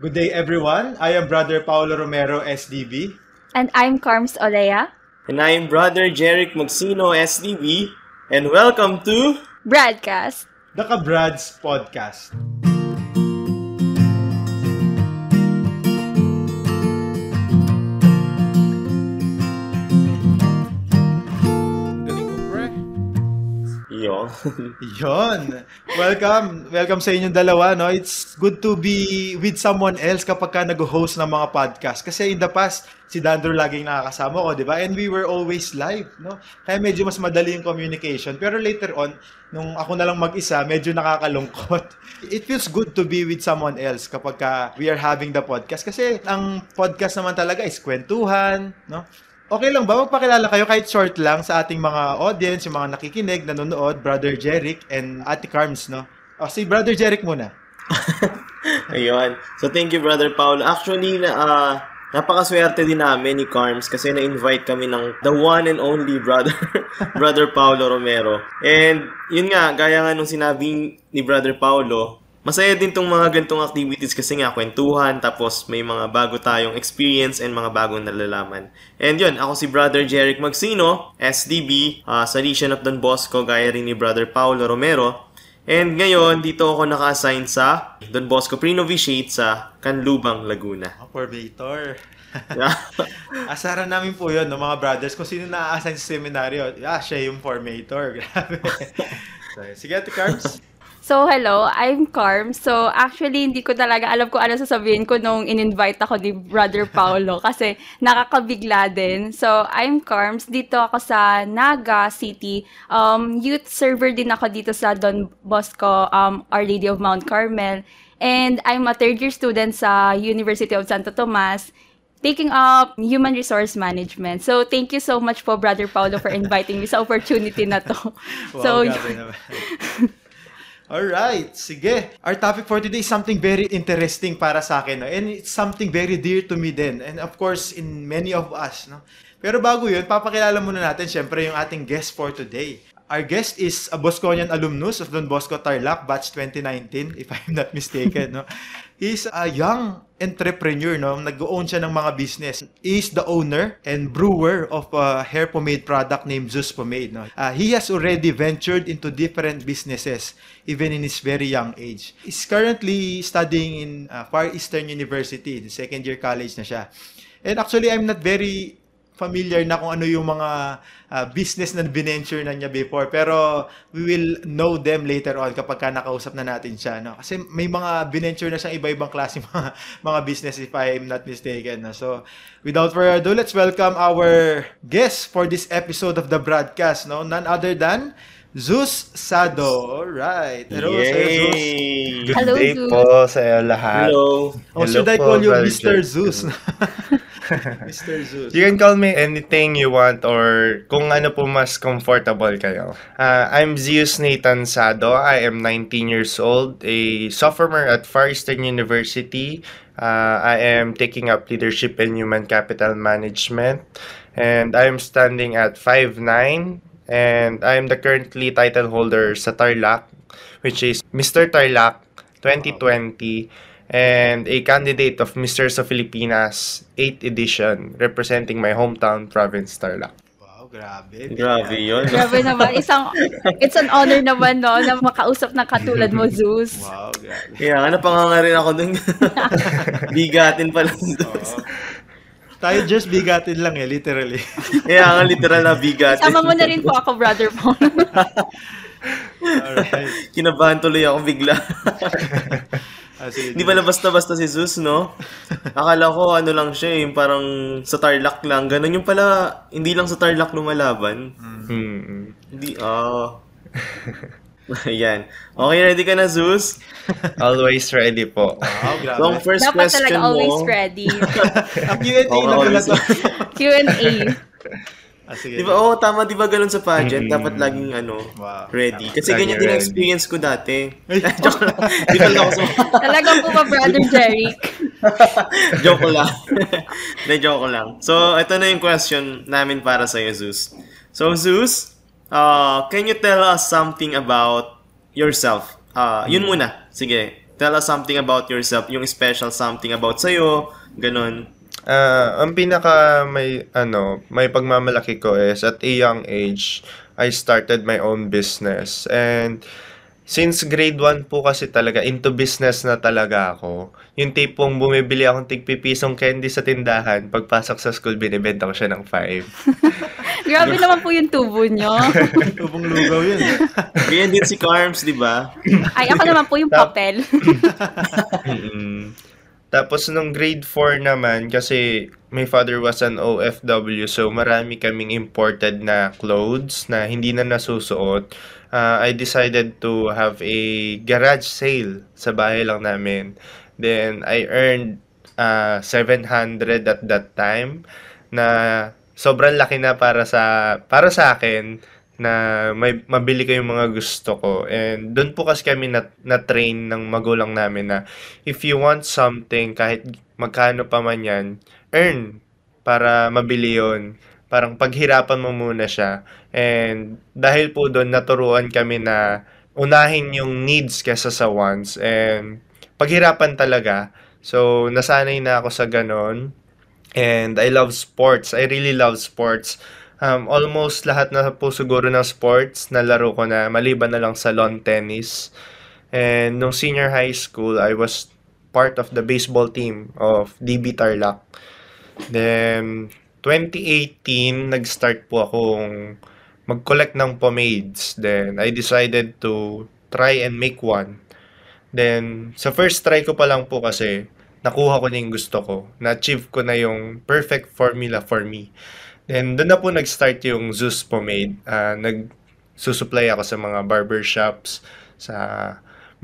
Good day, everyone. I am Brother Paulo Romero, SDB. And I'm Carms Olea. And I'm Brother Jeric Magsino, SDB. And welcome to Bradcast, the Kabrads Podcast. Yon. Yon. Welcome. Welcome sa inyong dalawa. No? It's good to be with someone else kapag ka nag-host ng mga podcast. Kasi in the past, si Dandro laging nakakasama ko, di ba? And we were always live. No? Kaya medyo mas madali yung communication. Pero later on, nung ako na lang mag-isa, medyo nakakalungkot. It feels good to be with someone else kapag ka we are having the podcast. Kasi ang podcast naman talaga is kwentuhan, no? Okay lang ba? Magpakilala kayo kahit short lang sa ating mga audience, yung mga nakikinig, nanonood, Brother Jeric and Ate Carms, no? O, si Brother Jeric muna. Ayun. So, thank you, Brother Paul. Actually, uh, napakaswerte din namin ni Carms kasi na-invite kami ng the one and only brother, Brother Paulo Romero. And, yun nga, gaya nga nung sinabi ni Brother Paulo, Masaya din tong mga gantong activities kasi nga kwentuhan tapos may mga bago tayong experience and mga bagong nalalaman. And yun, ako si Brother Jeric Magsino, SDB, uh, Salesian of Don Bosco, gaya rin ni Brother Paulo Romero. And ngayon, dito ako naka-assign sa Don Bosco Pre-Novitiate sa Canlubang, Laguna. Oh, Formator. Asaran namin po yun, no, mga brothers. Kung sino na-assign sa seminaryo, ah, siya yung formator. Grabe. so, sige, Ate Carbs. So, hello, I'm Carm. So, actually, hindi ko talaga alam kung ano sasabihin ko nung in-invite ako ni Brother Paulo kasi nakakabigla din. So, I'm Carms. Dito ako sa Naga City. Um, youth server din ako dito sa Don Bosco, um, Our Lady of Mount Carmel. And I'm a third year student sa University of Santo Tomas taking up human resource management. So, thank you so much po, Brother Paulo, for inviting me sa opportunity na to. wow, so, naman. Alright, sige. Our topic for today is something very interesting para sa akin. No? And it's something very dear to me din. And of course, in many of us. No? Pero bago yun, papakilala muna natin syempre yung ating guest for today. Our guest is a Bosconian alumnus of Don Bosco Tarlac, batch 2019, if I'm not mistaken. No? He's a young entrepreneur, no? Nag-own siya ng mga business. He's the owner and brewer of a hair pomade product named Zeus Pomade. No? Uh, he has already ventured into different businesses, even in his very young age. He's currently studying in uh, Far Eastern University, the second year college na siya. And actually, I'm not very familiar na kung ano yung mga uh, business na venture na niya before. Pero we will know them later on kapag ka nakausap na natin siya. No? Kasi may mga venture na siyang iba-ibang klase mga, mga business if I'm not mistaken. No? So, without further ado, let's welcome our guest for this episode of the broadcast. No? None other than Zeus Sado. Alright. Hello Yay! sa'yo, Zeus. Good Hello, day Zeus. po sa lahat. Hello. Or Hello should I po, call you Brother Mr. Zeus? Mr. Zeus. You can call me anything you want or kung ano po mas comfortable kayo. Uh, I'm Zeus Nathan Sado. I am 19 years old, a sophomore at Far Eastern University. Uh, I am taking up leadership in human capital management and I am standing at 5'9 and I am the currently title holder sa Tarlac which is Mr. Tarlac 2020 and a candidate of Mr. sa Filipinas 8th edition representing my hometown province Tarlac. Wow, grabe. Grabe yun. Grabe naman. Isang, it's an honor naman, no, na makausap ng katulad mo, Zeus. Wow, grabe. Kaya nga, napanganga rin ako dun. Bigatin pala dun. Oo. Tayo just bigatin lang eh, literally. Kaya nga, literal na bigatin. Sama mo na rin po ako, brother mo. Alright. Kinabahan tuloy ako bigla. Ah. Hindi pala basta-basta si Zeus, no? Akala ko ano lang siya, eh, yung parang sa Tarlac lang. Ganun yung pala, hindi lang sa Tarlac lumalaban. Hmm. Hindi, ah. Ayan. Okay, ready ka na, Zeus? Always ready po. Wow, grabe. So, first Dapat question talaga mo. always ready. Q&A lang pala always. to. Q&A. Ah, sige. Di ba, oo, tama, di ba ganun sa pageant? Mm. Dapat laging, ano, Wow. ready. Kasi Lagi ganyan din ang experience ko dati. Ay. Joke lang. Di ako sa... Talaga po ba, brother Jeric? joke ko lang. Hindi, joke ko lang. So, ito na yung question namin para sa'yo, Zeus. So, Zeus, uh, can you tell us something about yourself? Uh, yun muna. Sige. Tell us something about yourself, yung special something about sa'yo, ganun. Ah, ang pinaka may ano, may pagmamalaki ko is at a young age, I started my own business. And since grade 1 po kasi talaga into business na talaga ako. Yung tipong bumibili akong tigpipisong candy sa tindahan, pagpasok sa school binibenta ko siya ng 5. Grabe naman po yung tubo nyo. Tubong lugaw yun. Ganyan din si Carms, di ba? Ay, ako naman po yung papel. Mm. Tapos nung grade 4 naman, kasi my father was an OFW, so marami kaming imported na clothes na hindi na nasusuot. Uh, I decided to have a garage sale sa bahay lang namin. Then I earned uh, 700 at that time na sobrang laki na para sa para sa akin na may mabili ko yung mga gusto ko. And doon po kasi kami na, na-train ng magulang namin na if you want something, kahit magkano pa man yan, earn para mabili yon Parang paghirapan mo muna siya. And dahil po doon, naturuan kami na unahin yung needs kesa sa wants. And paghirapan talaga. So, nasanay na ako sa ganon. And I love sports. I really love sports um, almost lahat na po siguro ng sports na laro ko na maliban na lang sa lawn tennis. And nung senior high school, I was part of the baseball team of DB Tarlac. Then, 2018, nag-start po akong mag-collect ng pomades. Then, I decided to try and make one. Then, sa first try ko pa lang po kasi, nakuha ko na yung gusto ko. Na-achieve ko na yung perfect formula for me. Then, doon na po nag-start yung Zeus Pomade. Uh, nag-susupply ako sa mga barbershops, sa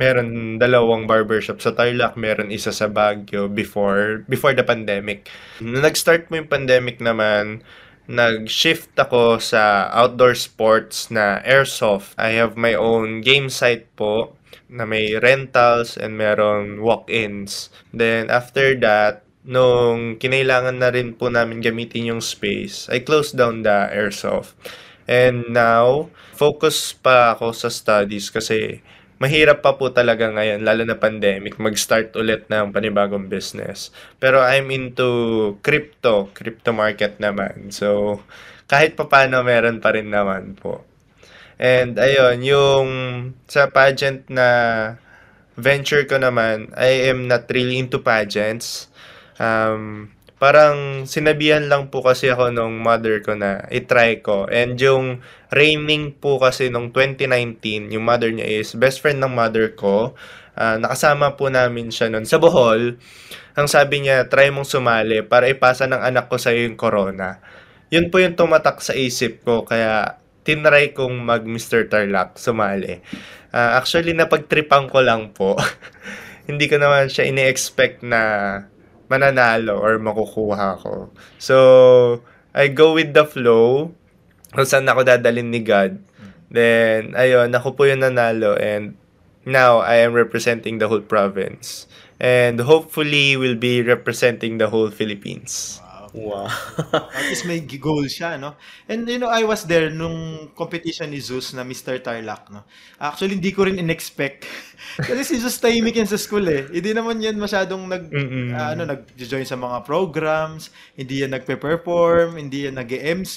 meron dalawang barbershop sa Tarlac, meron isa sa Baguio before before the pandemic. Nung nag-start mo yung pandemic naman, nag-shift ako sa outdoor sports na airsoft. I have my own game site po na may rentals and meron walk-ins. Then after that, nung kinailangan na rin po namin gamitin yung space, I closed down the airsoft. And now, focus pa ako sa studies kasi mahirap pa po talaga ngayon, lalo na pandemic, mag-start ulit ng panibagong business. Pero I'm into crypto, crypto market naman. So, kahit pa paano, meron pa rin naman po. And ayun, yung sa pageant na venture ko naman, I am not really into pageants. Um, parang sinabihan lang po kasi ako nung mother ko na itry ko. And yung reigning po kasi nung 2019, yung mother niya is best friend ng mother ko. Uh, nakasama po namin siya noon sa Bohol. Ang sabi niya, try mong sumali para ipasa ng anak ko sa yung corona. Yun po yung tumatak sa isip ko. Kaya tinry kong mag Mr. Tarlac, sumali. Uh, actually, napagtripan ko lang po. Hindi ko naman siya ini-expect na mananalo or makukuha ko. So, I go with the flow kung saan ako dadalhin ni God. Then, ayun, ako po yung nanalo and now I am representing the whole province. And hopefully, will be representing the whole Philippines. Wow. At least may goal siya, no? And you know, I was there nung competition ni Zeus na Mr. Tarlac, no? Actually, hindi ko rin in-expect. Kasi si Zeus tahimik yan sa school eh. Hindi naman yan masyadong nag, uh, ano, nag-join sa mga programs, hindi yan nagpe-perform, hindi yan nag-MC.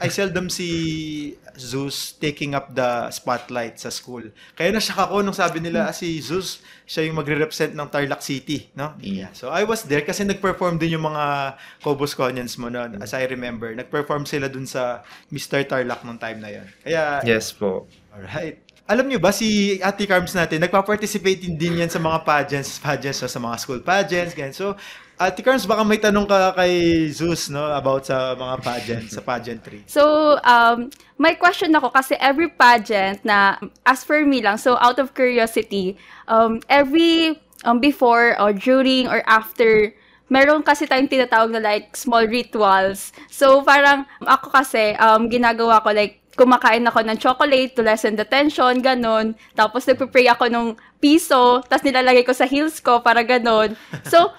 I seldom see Zeus taking up the spotlight sa school. Kaya na-shock ako nung sabi nila ah, si Zeus, siya yung magre-represent ng Tarlac City, no? Yeah. So I was there kasi nag-perform din yung mga Cobos Conians mo noon, as I remember. Nag-perform sila dun sa Mr. Tarlac nung time na yon. Kaya Yes po. Alright. Alam nyo ba, si Ate Carms natin, nagpa-participate din yan sa mga pageants, pageants, so sa mga school pageants, ganyan. So, Ate Carms, baka may tanong ka kay Zeus, no, about sa mga pageant, sa pageantry. So, um, may question ako kasi every pageant na, as for me lang, so out of curiosity, um, every, um, before or during or after meron kasi tayong tinatawag na like small rituals. So parang ako kasi um ginagawa ko like kumakain ako ng chocolate to lessen the tension, ganun. Tapos nagpe-pray ako nung piso, tapos nilalagay ko sa heels ko para ganun. So,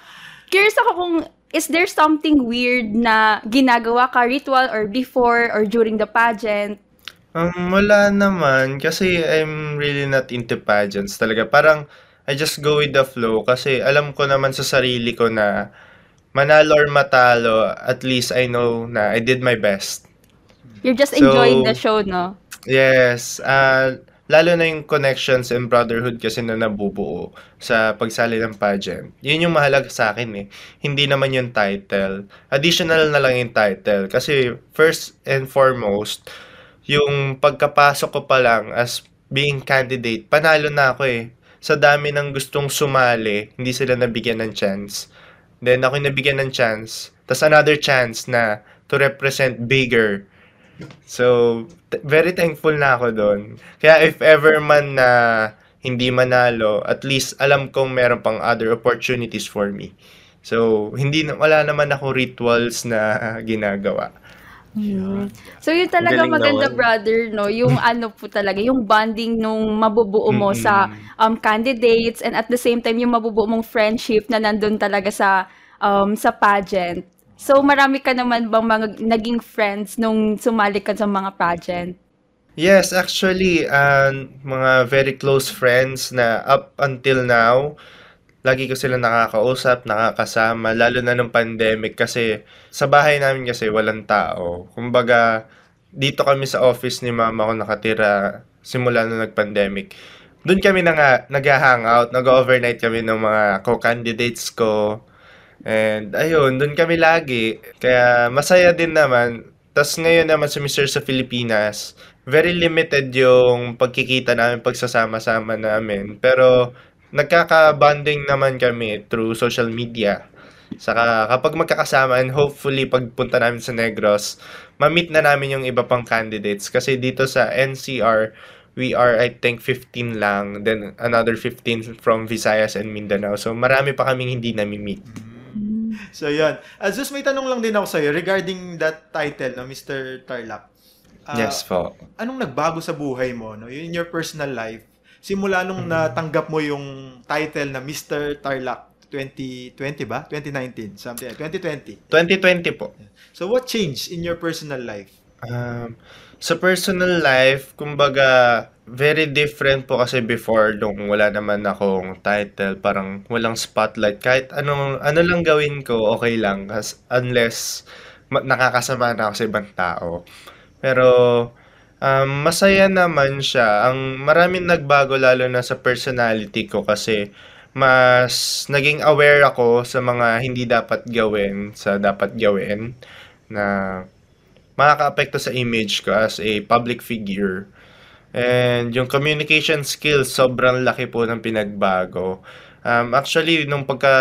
curious ako kung is there something weird na ginagawa ka ritual or before or during the pageant? Um, wala naman kasi I'm really not into pageants talaga. Parang I just go with the flow kasi alam ko naman sa sarili ko na manalo or matalo, at least I know na I did my best. You're just So- enjoying the show, no? Yes, ah lalo na yung connections and brotherhood kasi na nabubuo sa pagsali ng pageant. Yun yung mahalaga sa akin eh. Hindi naman yung title. Additional na lang yung title. Kasi first and foremost, yung pagkapasok ko pa lang as being candidate, panalo na ako eh. Sa dami ng gustong sumali, hindi sila nabigyan ng chance. Then ako nabigyan ng chance. Tapos another chance na to represent bigger. So, t- very thankful na ako doon. Kaya if ever man na hindi manalo, at least alam kong meron pang other opportunities for me. So, hindi na, wala naman ako rituals na ginagawa. Mm. So yun talaga Galing maganda naman. brother no, yung ano po talaga, yung bonding nung mabubuo mo Mm-mm. sa um candidates and at the same time yung mabubuo mong friendship na nandun talaga sa um sa pageant. So marami ka naman bang mga naging friends nung sumali ka sa mga pageant? Yes, actually, uh, mga very close friends na up until now, lagi ko sila nakakausap, nakakasama, lalo na nung pandemic kasi sa bahay namin kasi walang tao. Kumbaga, dito kami sa office ni mama ko nakatira simula nung nag-pandemic. Doon kami na nga, nag-hangout, nag-overnight kami ng mga co-candidates ko. And ayun, doon kami lagi. Kaya masaya din naman. Tapos ngayon naman sa Mr. sa Pilipinas, very limited yung pagkikita namin, pagsasama-sama namin. Pero nagkaka-bonding naman kami through social media. Saka kapag magkakasama and hopefully pagpunta namin sa Negros, ma-meet na namin yung iba pang candidates. Kasi dito sa NCR, we are I think 15 lang, then another 15 from Visayas and Mindanao. So marami pa kaming hindi nami-meet. So, yun. Uh, Zeus, may tanong lang din ako sa'yo regarding that title, no, Mr. Tarlac. Ah, yes po. Anong nagbago sa buhay mo, no, in your personal life, simula nung natanggap mo yung title na Mr. Tarlac 2020 ba? 2019, something like 2020. 2020 po. So, what changed in your personal life? Um, sa personal life, kumbaga, very different po kasi before nung wala naman akong title, parang walang spotlight. Kahit anong, ano lang gawin ko, okay lang. Kas, unless ma- nakakasama na ako sa ibang tao. Pero, um, masaya naman siya. Ang maraming nagbago lalo na sa personality ko kasi mas naging aware ako sa mga hindi dapat gawin, sa dapat gawin na makaka-apekto sa image ko as a public figure. And yung communication skills, sobrang laki po ng pinagbago. Um, actually, nung pagka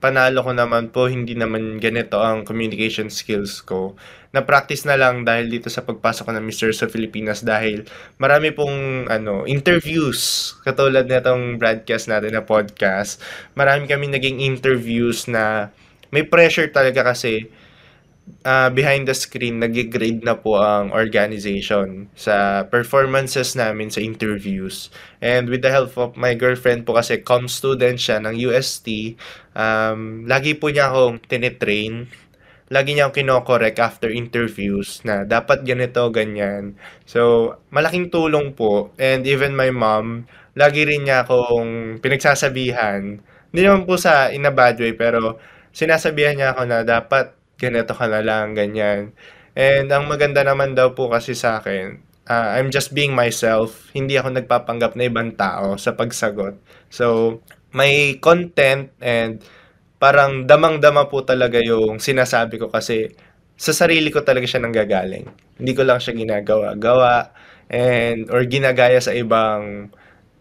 panalo ko naman po, hindi naman ganito ang communication skills ko. Na-practice na lang dahil dito sa pagpasok ko ng Mr. sa Pilipinas dahil marami pong ano, interviews, katulad nitong broadcast natin na podcast. Marami kami naging interviews na may pressure talaga kasi uh, behind the screen, nag-grade na po ang organization sa performances namin sa interviews. And with the help of my girlfriend po kasi com student siya ng UST, um, lagi po niya akong tinitrain. Lagi niya akong kinokorek after interviews na dapat ganito, ganyan. So, malaking tulong po. And even my mom, lagi rin niya akong pinagsasabihan. Hindi naman po sa in a bad way, pero sinasabihan niya ako na dapat ganito ka na lang, ganyan. And ang maganda naman daw po kasi sa akin, uh, I'm just being myself. Hindi ako nagpapanggap na ibang tao sa pagsagot. So, may content and parang damang-dama po talaga yung sinasabi ko kasi sa sarili ko talaga siya nanggagaling. Hindi ko lang siya ginagawa-gawa and or ginagaya sa ibang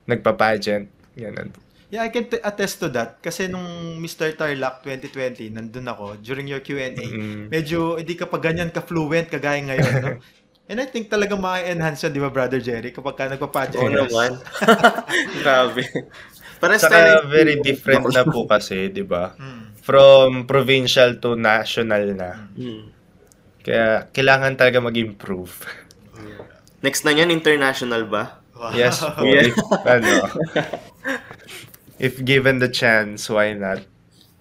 nagpa-pageant. Ganun po. Yeah, I can t- attest to that. Kasi nung Mr. Tarlac 2020, nandun ako, during your Q&A, Mm. medyo hindi ka pa ganyan ka-fluent kagaya ngayon, no? And I think talagang ma-enhance yan, di ba, Brother Jerry, kapag ka nagpa-pageant. Oo naman. Grabe. Saka tayo- very different na po kasi, di ba? Hmm. From provincial to national na. Hmm. Kaya kailangan talaga mag-improve. Next na yan, international ba? Wow. Yes po. Yeah. If, ano, if given the chance, why not?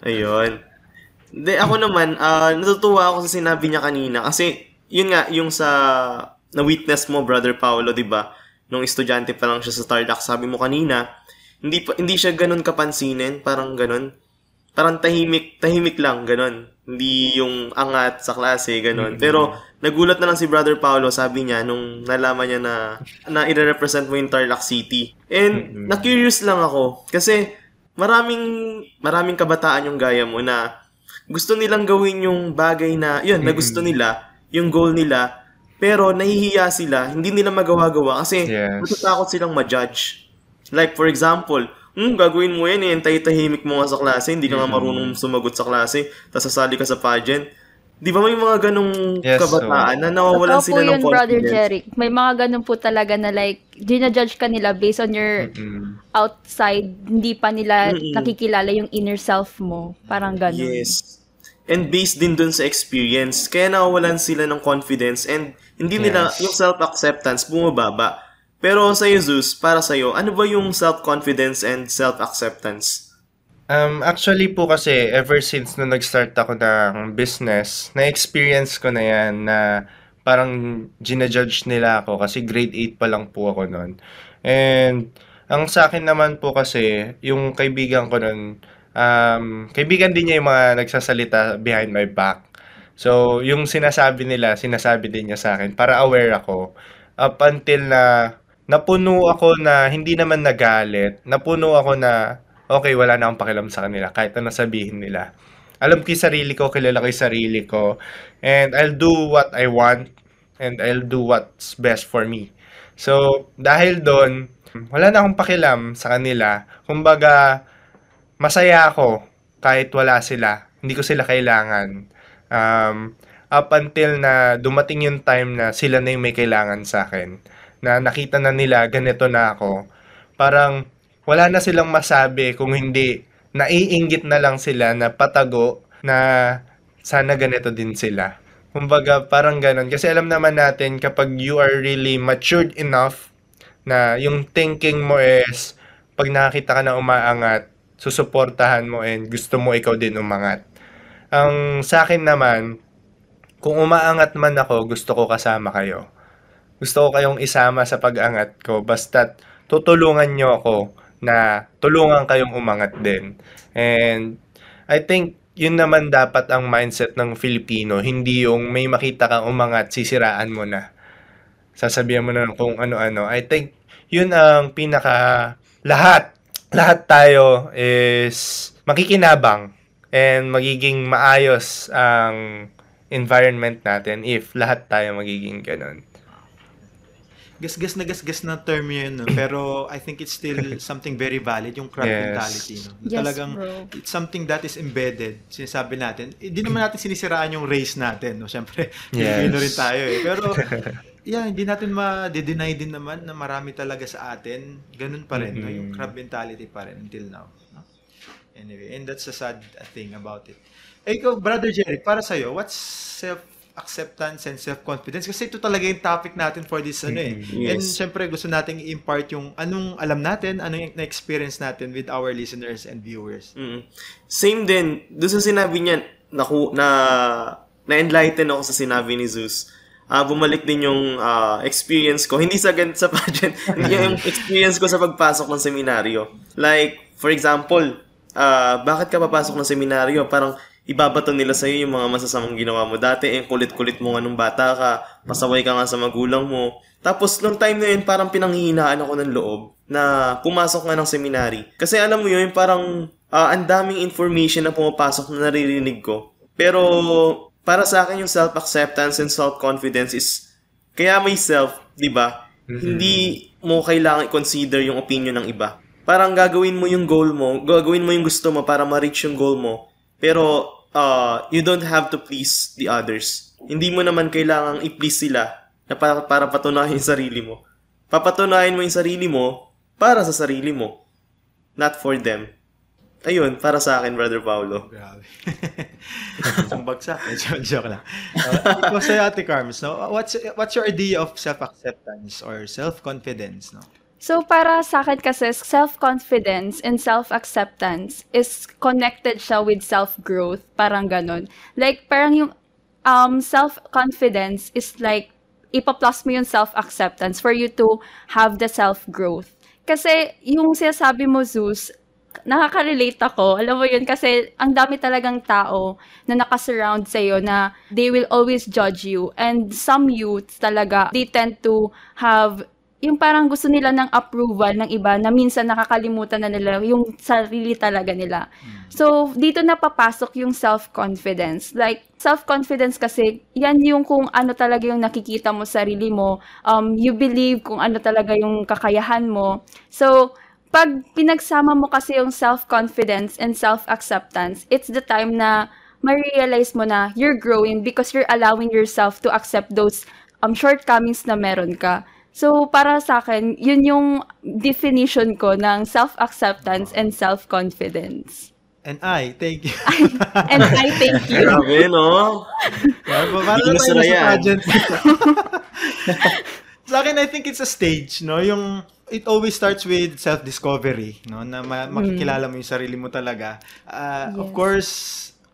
Ayun. Hindi, ako naman, ah, natutuwa ako sa sinabi niya kanina. Kasi, yun nga, yung sa, na-witness mo, Brother Paolo, di ba? Nung estudyante pa lang siya sa Tarlac, sabi mo kanina, Hindi pa, hindi siya ganun kapansinin, parang ganun. Parang tahimik, tahimik lang, ganun. Hindi yung angat sa klase, ganun. Pero nagulat na lang si Brother Paolo, sabi niya, nung nalaman niya na, na i-represent mo yung Tarlac City. And na-curious lang ako, kasi maraming, maraming kabataan yung gaya mo na gusto nilang gawin yung bagay na, yun, na gusto nila, yung goal nila, pero nahihiya sila, hindi nila magawa-gawa kasi Yes. natatakot silang ma-judge. Like, for example, hmm, gagawin mo yan eh, tahimik mo nga sa klase, hindi ka nga marunong sumagot sa klase, tapos sasali ka sa pageant. Di ba may mga ganong Yes, kabataan na nawawalan Totoo sila ng yun, Brother confidence? Jeric. May mga ganun po talaga na like, ginajudge ka nila based on your Mm. outside, hindi pa nila Mm-mm. nakikilala yung inner self mo. Parang ganun. Yes. And based din dun sa experience, kaya nawawalan sila ng confidence and hindi nila Yes. yung self-acceptance bumababa. Pero sa Jesus, para sa iyo, ano ba yung self-confidence and self-acceptance? Um, actually po kasi, ever since nung nag-start ako ng business, na-experience ko na yan na parang ginajudge nila ako kasi grade 8 pa lang po ako noon. And ang sa akin naman po kasi, yung kaibigan ko noon, um, kaibigan din niya yung mga nagsasalita behind my back. So, yung sinasabi nila, sinasabi din niya sa akin para aware ako. Up until na napuno ako na hindi naman nagalit, napuno ako na okay, wala na akong pakialam sa kanila kahit ano sabihin nila. Alam ko yung sarili ko, kilala ko yung sarili ko, and I'll do what I want, and I'll do what's best for me. So, dahil doon, wala na akong pakialam sa kanila. Kumbaga, masaya ako kahit wala sila. Hindi ko sila kailangan. Um, up until na dumating yung time na sila na yung may kailangan sa akin. Na nakita na nila, ganito na ako. Parang wala na silang masabi kung hindi naiinggit na lang sila na patago na sana ganito din sila. Kumbaga, parang ganon. Kasi alam naman natin kapag you are really matured enough na yung thinking mo is pag nakakita ka na umaangat, susuportahan mo and gusto mo ikaw din umangat. Ang sa akin naman, kung umaangat man ako, gusto ko kasama kayo. Gusto ko kayong isama sa pag-angat ko. Basta't tutulungan nyo ako na tulungan kayong umangat din. And I think yun naman dapat ang mindset ng Filipino. Hindi yung may makita kang umangat, sisiraan mo na. Sasabihan mo na kung ano-ano. I think yun ang pinaka lahat. Lahat tayo is makikinabang and magiging maayos ang environment natin if lahat tayo magiging ganun. Gasgas na gasgas na term yun, no? pero I think it's still something very valid, yung crab Yes. mentality. No? Yes, Talagang, bro. it's something that is embedded, sinasabi natin. Hindi naman natin sinisiraan yung race natin, no? Siyempre, Yes. Filipino rin tayo eh. Pero, yeah, hindi natin ma-deny din naman na marami talaga sa atin, ganun pa rin, no? yung crab mentality pa rin until now. No? Anyway, and that's a sad thing about it. Eh, ikaw, Brother Jerry, para sa'yo, what's self-acceptance and self-confidence? Kasi ito talaga yung topic natin for this, ano eh. Yes. And syempre, gusto nating i-impart yung anong alam natin, anong na-experience natin with our listeners and viewers. Mm. Same din, doon sa sinabi niya, naku, na, na-enlighten ako sa sinabi ni Zeus. Ah, bumalik din yung ah, experience ko. Hindi sa sa pageant, yung experience ko sa pagpasok ng seminaryo. Like, for example, ah, bakit ka papasok ng seminaryo? Parang ibabato nila sa iyo yung mga masasamang ginawa mo dati. Eh, kulit-kulit mo nga nung bata ka, pasaway ka nga sa magulang mo. Tapos, nung time na yun, parang pinanghihinaan ako ng loob na pumasok nga ng seminary. Kasi alam mo yun, parang ah, ang daming information na pumapasok na naririnig ko. Pero, para sa akin yung self-acceptance and self-confidence is, kaya may self, di ba? Hindi mo kailangan i-consider yung opinion ng iba. Parang gagawin mo yung goal mo, gagawin mo yung gusto mo para ma-reach yung goal mo. Pero, uh, you don't have to please the others. Hindi mo naman kailangang i-please sila na para, para patunayan yung sarili mo. Papatunayan mo yung sarili mo para sa sarili mo. Not for them. Ayun, para sa akin, Brother Paulo. Grabe. Isang bagsak. joke, joke lang. Uh, ikaw sa'yo, Ate Carms, no? what's, what's your idea of self-acceptance or self-confidence? No? So, para sa akin kasi, self-confidence and self-acceptance is connected siya with self-growth. Parang ganon. Like, parang yung um, self-confidence is like, ipa-plus mo yung self-acceptance for you to have the self-growth. Kasi yung sinasabi mo, Zeus, nakaka-relate ako. Alam mo yun, kasi ang dami talagang tao na nakasurround sa'yo na they will always judge you. And some youths talaga, they tend to have yung parang gusto nila ng approval ng iba na minsan nakakalimutan na nila yung sarili talaga nila. So, dito na papasok yung self-confidence. Like, self-confidence kasi, yan yung kung ano talaga yung nakikita mo sa sarili mo. Um, you believe kung ano talaga yung kakayahan mo. So, pag pinagsama mo kasi yung self-confidence and self-acceptance, it's the time na ma-realize mo na you're growing because you're allowing yourself to accept those um, shortcomings na meron ka. So, para sa akin, yun yung definition ko ng self-acceptance and self-confidence. And I, thank you. And I thank you. Grabe, no? Para Bilis tayo sa yan. pageant. sa akin, I think it's a stage, no? Yung, it always starts with self-discovery, no? Na ma- makikilala mo yung sarili mo talaga. Uh, Of Yes. course,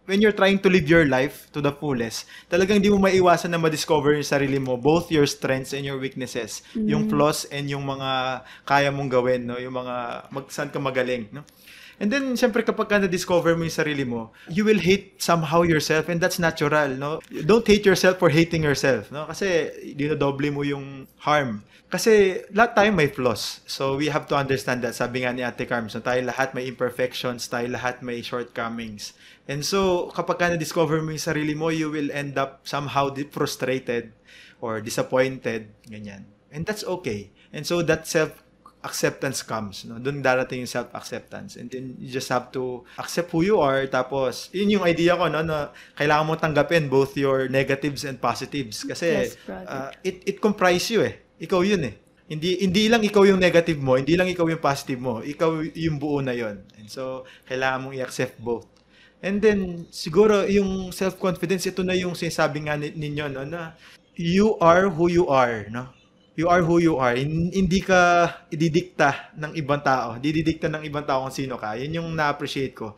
when you're trying to live your life to the fullest, talagang hindi mo maiwasan na ma-discover yung sarili mo, both your strengths and your weaknesses, yung flaws and yung mga kaya mong gawin, no? Yung mga mag, saan ka magaling, no? And then, syempre, kapag ka na-discover mo yung sarili mo, you will hate somehow yourself and that's natural, no? Don't hate yourself for hating yourself, no? Kasi, dinodoble mo yung harm. Kasi, lahat tayo may flaws. So, we have to understand that. Sabi nga ni Ate Carms, no? tayo lahat may imperfections, tayo lahat may shortcomings. And so, kapag ka na-discover mo yung sarili mo, you will end up somehow frustrated or disappointed, ganyan. And that's okay. And so, that self acceptance comes, no? Doon darating yung self-acceptance. And then you just have to accept who you are. Tapos, yun yung idea ko, no? Na kailangan mo tanggapin both your negatives and positives. Kasi, Yes, brother. uh, it, it comprise you eh. Ikaw yun eh. Hindi, hindi lang ikaw yung negative mo, hindi lang ikaw yung positive mo. Ikaw yung buo na yon And so, kailangan mong i-accept both. And then, siguro, yung self-confidence, ito na yung sinasabi nga ni- ninyo, no? Na you are who you are, no? You are who you are. Hin- Hindi ka ididikta ng ibang tao. Dididikta ng ibang tao kung sino ka. Yun yung na-appreciate ko.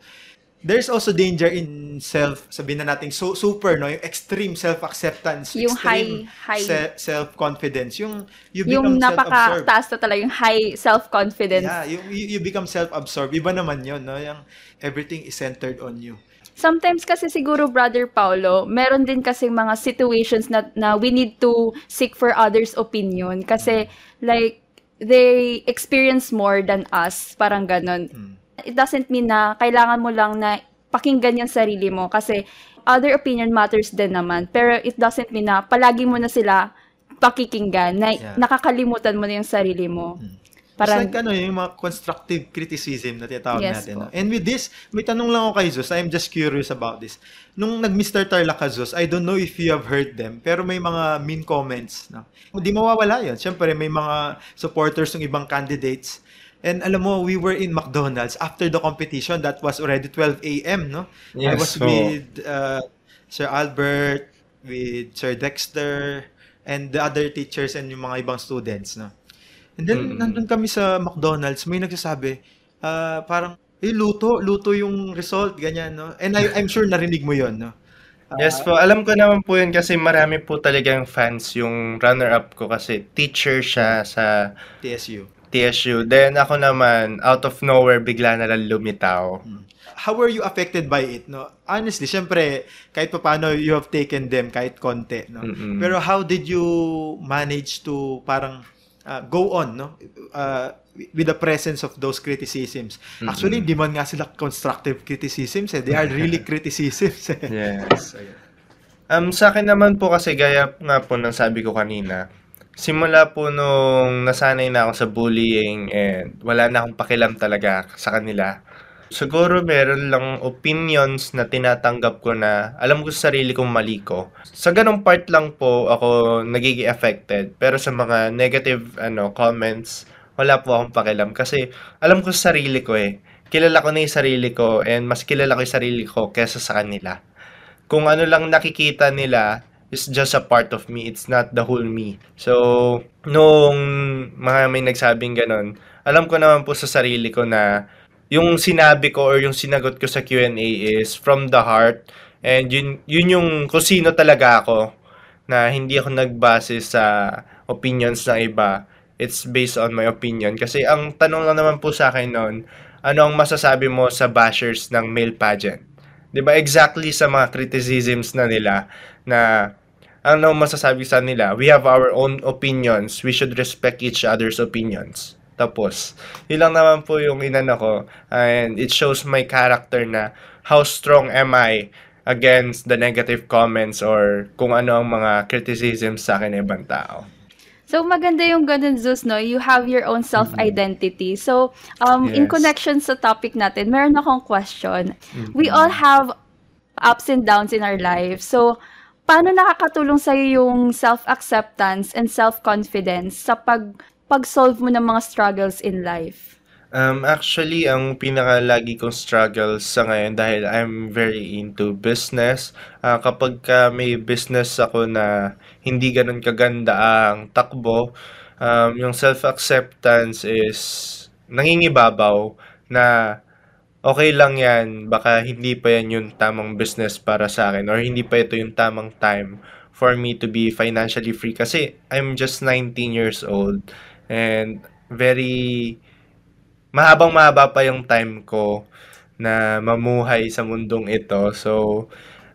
There's also danger in self, sabihin na natin, so, super, no? Yung extreme self-acceptance. Yung extreme high- high. se- self-confidence. Yung you yung become self-absorbed. napaka-taas na talaga, yung high self-confidence. Yeah, you, you, you become self-absorbed. Iba naman yun, no? Yung everything is centered on you. Sometimes kasi siguro, Brother Paulo, meron din kasi mga situations na, na we need to seek for others' opinion. Kasi, like, they experience more than us. Parang ganon. It doesn't mean na kailangan mo lang na pakinggan yung sarili mo. Kasi, other opinion matters din naman. Pero it doesn't mean na palagi mo na sila pakikinggan. Na Yeah. nakakalimutan mo na yung sarili mo. Parang, Parang, It's like ano, yung mga constructive criticism na tinatawag Yes natin. po. No? And with this, may tanong lang ako kay Zeus. I'm just curious about this. Nung nag-Mr. Tarlac ka, Zeus, I don't know if you have heard them, pero may mga mean comments. No? Hindi mawawala yun. Siyempre, may mga supporters ng ibang candidates. And alam mo, we were in McDonald's after the competition. That was already 12 a.m., no? I Yes, was so- with uh, Sir Albert, with Sir Dexter, and the other teachers and yung mga ibang students, no? And then, Mm. nandun kami sa McDonald's, may nagsasabi, ah, parang, eh, luto, luto yung result, ganyan, no? And I, I'm sure narinig mo yon no? Yes po, alam ko naman po yun kasi marami po talagang fans yung runner-up ko kasi teacher siya sa TSU. TSU. Then ako naman, out of nowhere, bigla na lang lumitaw. How were you affected by it, no? Honestly, syempre, kahit pa paano you have taken them, kahit konti, no? Mm-mm. Pero how did you manage to parang uh, go on, no? Uh, with the presence of those criticisms. Actually, hindi man nga sila constructive criticisms, eh. They are really criticisms, eh. Yes. Um, sa akin naman po kasi gaya nga po ng sabi ko kanina, simula po nung nasanay na ako sa bullying and wala na akong pakialam talaga sa kanila. Siguro meron lang opinions na tinatanggap ko na alam ko sa sarili kong mali ko. Sa ganong part lang po ako nagiging affected. Pero sa mga negative ano comments, wala po akong pakialam kasi alam ko sa sarili ko eh. Kilala ko na yung sarili ko and mas kilala ko yung sarili ko kesa sa kanila kung ano lang nakikita nila is just a part of me. It's not the whole me. So, nung mga may nagsabing ganon, alam ko naman po sa sarili ko na yung sinabi ko or yung sinagot ko sa Q&A is from the heart. And yun, yun yung kung sino talaga ako na hindi ako nagbase sa opinions ng iba. it's based on my opinion. Kasi ang tanong lang naman po sa akin noon, ano ang masasabi mo sa bashers ng male pageant? 'Di ba exactly sa mga criticisms na nila na ano masasabi sa nila? We have our own opinions. We should respect each other's opinions. Tapos, yun lang naman po yung inano ko. And it shows my character na how strong am I against the negative comments or kung ano ang mga criticisms sa akin ng ibang tao. So maganda yung ganun, Zeus, no? You have your own self-identity. So, um, in Yes. connection sa topic natin, meron akong question. We all have ups and downs in our lives. So, paano nakakatulong sa'yo yung self-acceptance and self-confidence sa pag pag-solve mo ng mga struggles in life? Um, actually, ang pinaka-lagi kong struggle sa ngayon dahil I'm very into business. ah, kapag ka may business ako na hindi ganun kaganda ang takbo, um, yung self-acceptance is nangingibabaw na okay lang yan, baka hindi pa yan yung tamang business para sa akin or hindi pa ito yung tamang time for me to be financially free kasi I'm just 19 years old and very mahabang mahaba pa yung time ko na mamuhay sa mundong ito. So,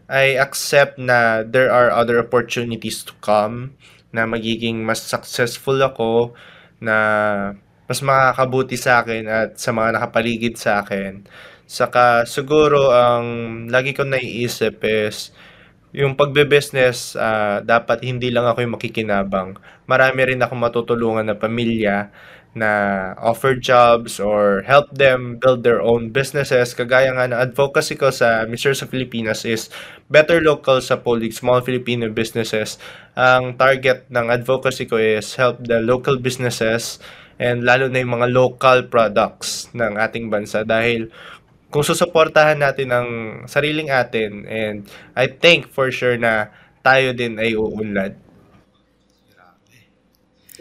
I accept na there are other opportunities to come na magiging mas successful ako na mas makakabuti sa akin at sa mga nakapaligid sa akin. Saka siguro ang lagi ko naiisip is yung pagbe-business ah, dapat hindi lang ako yung makikinabang. Marami rin ako matutulungan na pamilya na offer jobs or help them build their own businesses. Kagaya nga ng advocacy ko sa Mr. sa Pilipinas is better local sa Polig, small Filipino businesses. Ang target ng advocacy ko is help the local businesses and lalo na yung mga local products ng ating bansa dahil kung susuportahan natin ang sariling atin and I think for sure na tayo din ay uunlad.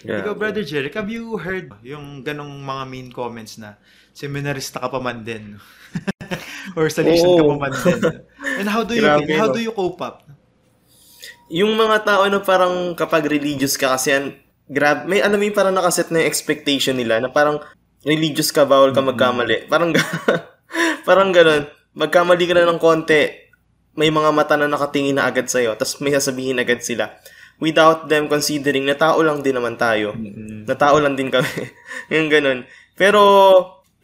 Yeah. Ikaw, Brother Jeric, have you heard yung ganong mga mean comments na seminarista ka pa man din? Or salesian ka pa man din? And how do you Grabe, how no? do you cope up? Yung mga tao na parang kapag religious ka kasi yan, grab, may alam mo yung parang nakaset na yung expectation nila na parang religious ka, bawal ka magkamali. Parang, ga- parang ganun. Magkamali ka na ng konti, may mga mata na nakatingin na agad sa'yo, tapos may sasabihin agad sila. Without them considering na tao lang din naman tayo. Na tao lang din kami. yung ganun. Pero,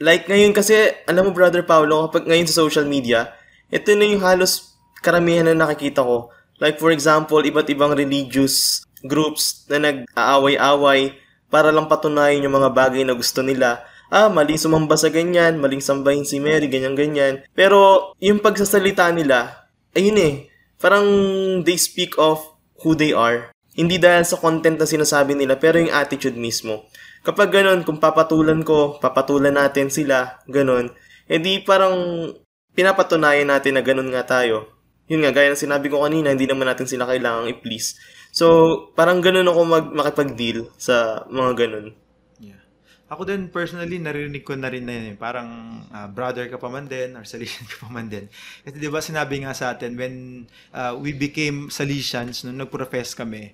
like ngayon kasi, alam mo brother Paolo, kapag ngayon sa social media, ito na yung halos karamihan na nakikita ko. Like for example, iba't ibang religious groups na nag-aaway-away para lang patunayan yung mga bagay na gusto nila. Ah, maling sumamba sa ganyan, maling sambahin si Mary, ganyan-ganyan. Pero yung pagsasalita nila, ayun eh, parang they speak of who they are. Hindi dahil sa content na sinasabi nila, pero yung attitude mismo. Kapag ganun, kung papatulan ko, papatulan natin sila, ganun, edi parang pinapatunayan natin na ganun nga tayo. Yun nga, gaya ng sinabi ko kanina, hindi naman natin sila kailangang i-please. So, parang ganun ako mag makipag-deal sa mga ganun. Ako din personally narinig ko na rin na yun, eh, parang ah, brother ka pa man din or Salesian ka pa man din. Kasi 'di ba sinabi nga sa atin when ah, we became Salesians nung nagprofess kami,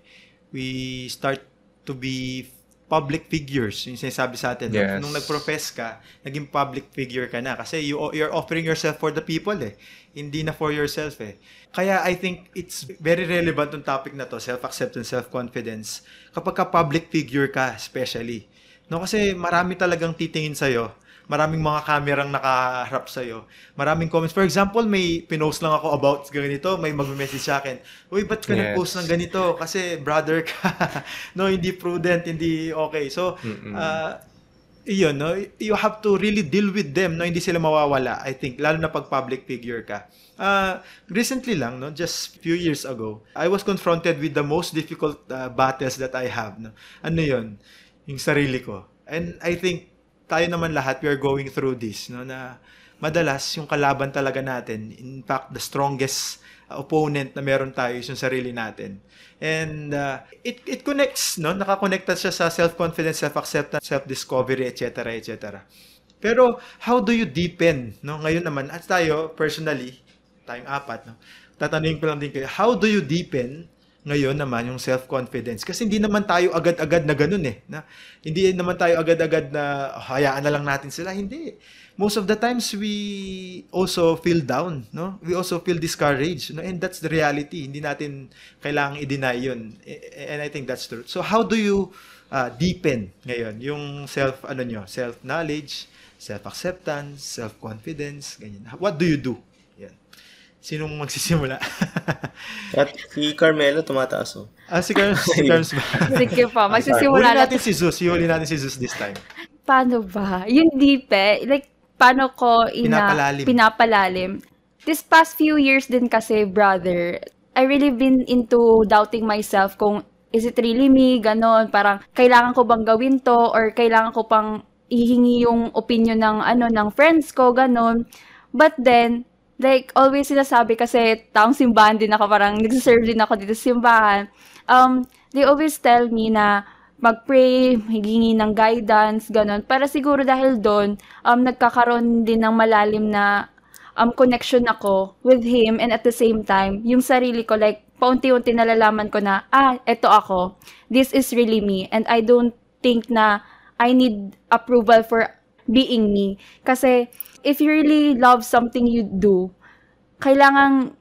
we start to be public figures. Yung sinasabi sa atin. no? Yes. Nung nagprofess ka, naging public figure ka na kasi you you're offering yourself for the people eh. Hindi na for yourself eh. Kaya I think it's very relevant yung topic na to, self-acceptance, self-confidence. Kapag ka public figure ka, especially. No, kasi marami talagang titingin sa'yo. Maraming mga kamerang nakaharap sa'yo. Maraming comments. For example, may pinost lang ako about ganito. May mag-message sa akin. Uy, ba't ka Yes. nag-post ng ganito? Kasi brother ka. no, hindi prudent, hindi okay. So, Mm-mm. uh, iyon, no? You have to really deal with them, no? Hindi sila mawawala, I think. Lalo na pag public figure ka. Uh, recently lang, no? Just few years ago, I was confronted with the most difficult uh, battles that I have, no? Ano yon Yung sarili ko. And I think tayo naman lahat, we are going through this, no? Na madalas, yung kalaban talaga natin, in fact, the strongest opponent na meron tayo is yung sarili natin. And uh, it it connects, no? Nakakonekta siya sa self-confidence, self-acceptance, self-discovery, etc., etc. Pero how do you deepen, no? Ngayon naman, at tayo personally, tayong apat, no? Tatanungin ko lang din kayo, how do you deepen ngayon naman yung self-confidence. Kasi hindi naman tayo agad-agad na ganun eh. Na, hindi naman tayo agad-agad na "Ah, hayaan na lang natin sila. Hindi. Most of the times we also feel down, no? We also feel discouraged, no? And that's the reality. Hindi natin kailangang i-deny 'yun. And I think that's true. So how do you uh, deepen ngayon yung self ano nyo, self-knowledge, self-acceptance, self-confidence, ganyan. What do you do? Sinong magsisimula? At si Carmelo tumataas oh. ah, si Carms, si Carms ba? Sige Huli magsisimula na natin si Zeus. Huli natin si Zeus this time. paano ba? Yung deep eh, like, paano ko ina, Pinapalalim. pinapalalim. This past few years din kasi, brother, I really been into doubting myself kung is it really me, ganon, parang kailangan ko bang gawin to or kailangan ko pang ihingi yung opinion ng ano ng friends ko, ganon. But then, like, always sinasabi kasi taong simbahan din ako, parang nagsiserve din ako dito sa simbahan. Um, they always tell me na mag-pray, higingi ng guidance, ganun. Para siguro dahil doon, um, nagkakaroon din ng malalim na um, connection ako with him and at the same time, yung sarili ko, like, paunti-unti nalalaman ko na, ah, eto ako. This is really me. And I don't think na I need approval for being me. Kasi, if you really love something you do, kailangang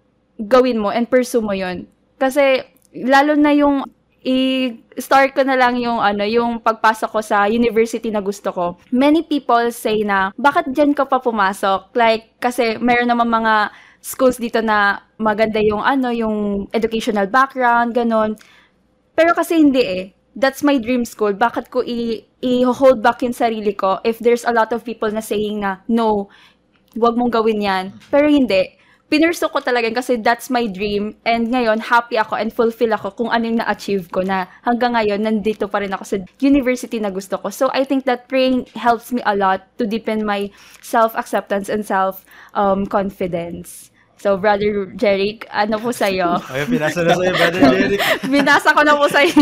gawin mo and pursue mo yon Kasi, lalo na yung i-start ko na lang yung ano, yung pagpasok ko sa university na gusto ko. Many people say na, bakit dyan ka pa pumasok? Like, kasi meron naman mga schools dito na maganda yung ano, yung educational background, ganon. Pero kasi hindi eh. That's my dream school. Bakit ko i- i-hold back yung sarili ko if there's a lot of people na saying na, no, wag mong gawin yan. Pero hindi. Pinurso ko talaga kasi that's my dream. And ngayon, happy ako and fulfill ako kung ano yung na-achieve ko na hanggang ngayon, nandito pa rin ako sa university na gusto ko. So, I think that praying helps me a lot to deepen my self-acceptance and self-confidence. so, Brother Jeric, ano po sa'yo? Ayun, pinasa na sa'yo, Brother Jeric. Binasa ko na po sa'yo.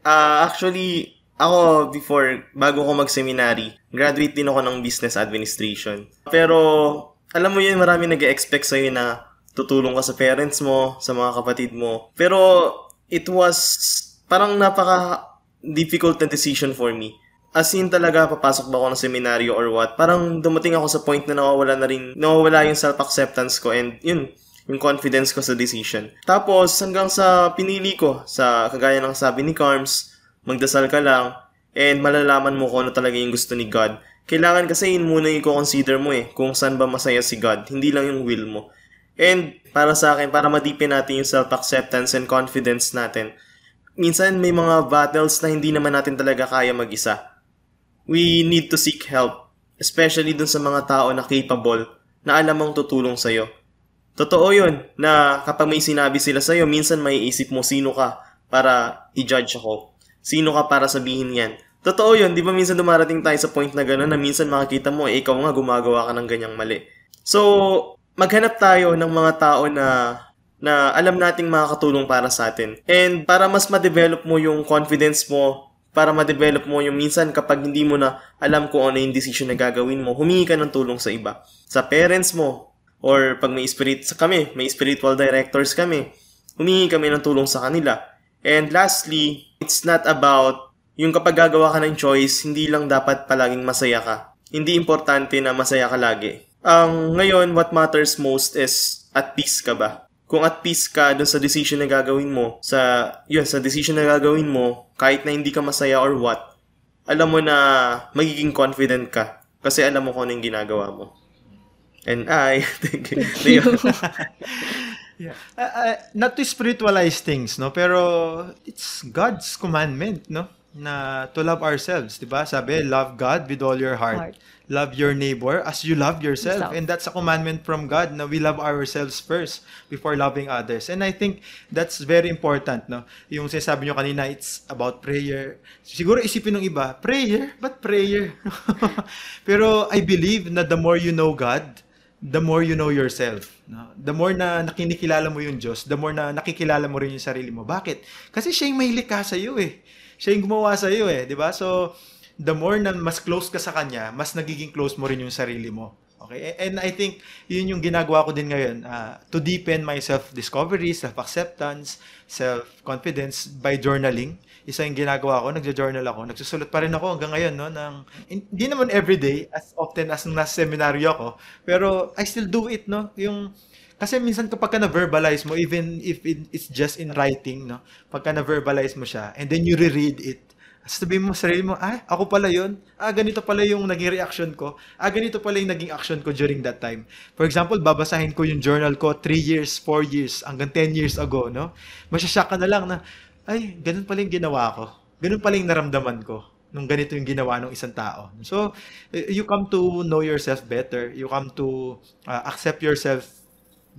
Ah, actually, ako before, bago ko mag-seminary, graduate din ako ng business administration. Pero, alam mo yun, marami nag expect sa'yo na tutulong ka sa parents mo, sa mga kapatid mo. Pero, it was parang napaka difficult na decision for me. As in talaga, papasok ba ako ng seminaryo or what? Parang dumating ako sa point na nawawala na rin, nawawala yung self-acceptance ko and yun, yung confidence ko sa decision. Tapos, hanggang sa pinili ko, sa kagaya ng sabi ni Carms, magdasal ka lang, and malalaman mo kung ano talaga yung gusto ni God. Kailangan kasi yun muna yung consider mo eh, kung saan ba masaya si God, hindi lang yung will mo. And para sa akin, para madipin natin yung self-acceptance and confidence natin, minsan may mga battles na hindi naman natin talaga kaya mag-isa. We need to seek help, especially dun sa mga tao na capable, na alam mong tutulong sa'yo. Totoo yun, na kapag may sinabi sila sa'yo, minsan may isip mo sino ka para i-judge ako. Sino ka para sabihin yan. Totoo yun, di ba minsan dumarating tayo sa point na gano'n na minsan makikita mo, eh, ikaw nga gumagawa ka ng ganyang mali. So, maghanap tayo ng mga tao na na alam nating makakatulong para sa atin. And para mas ma-develop mo yung confidence mo, para ma-develop mo yung minsan kapag hindi mo na alam kung ano yung decision na gagawin mo, humingi ka ng tulong sa iba. Sa parents mo, or pag may spirit sa kami, may spiritual directors kami, humingi kami ng tulong sa kanila. And lastly, it's not about yung kapag gagawa ka ng choice, hindi lang dapat palaging masaya ka. Hindi importante na masaya ka lagi. Ang ngayon, what matters most is at peace ka ba? Kung at peace ka dun sa decision na gagawin mo, sa, yun, sa decision na gagawin mo, kahit na hindi ka masaya or what, alam mo na magiging confident ka. Kasi alam mo kung ano yung ginagawa mo. And I, thank you. Yeah. Uh, uh, not to spiritualize things, no? Pero it's God's commandment, no? Na to love ourselves, 'di ba? Sabi, love God with all your heart. Heart. Love your neighbor as you love yourself. Yourself. And that's a commandment from God na we love ourselves first before loving others. And I think that's very important, no? Yung sinasabi nyo kanina, it's about prayer. Siguro isipin ng iba, prayer? But prayer? Pero I believe na the more you know God, the more you know yourself. No? The more na nakinikilala mo yung Diyos, the more na nakikilala mo rin yung sarili mo. Bakit? Kasi siya yung may likha sa iyo eh. Siya yung gumawa sa iyo eh, 'di ba? So the more na mas close ka sa kanya, mas nagiging close mo rin yung sarili mo. Okay? And I think yun yung ginagawa ko din ngayon uh, to deepen my self-discovery, self-acceptance, self-confidence by journaling. Isa yung ginagawa ko, nagjo-journal ako. Nagsusulat pa rin ako hanggang ngayon, no? Ng, hindi naman everyday, as often as nasa seminaryo ako. Pero I still do it, no? Yung, kasi minsan kapag ka na-verbalize mo, even if it's just in writing, no? Pagka na-verbalize mo siya, and then you reread it, sabihin mo sa sarili mo, ah, ako pala yon Ah, ganito pala yung naging reaction ko. Ah, ganito pala yung naging action ko during that time. For example, babasahin ko yung journal ko 3 years, 4 years, hanggang 10 years ago, no? Masyashock ka na lang na, ay, ganun pala yung ginawa ko. Ganun pala yung naramdaman ko nung ganito yung ginawa ng isang tao. So, you come to know yourself better. You come to uh, accept yourself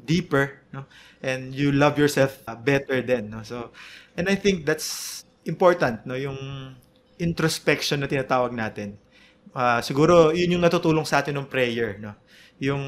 deeper, no? And you love yourself uh, better then, no? So, and I think that's important, no? Yung introspection na tinatawag natin. Uh, siguro, yun yung natutulong sa atin ng prayer, no? Yung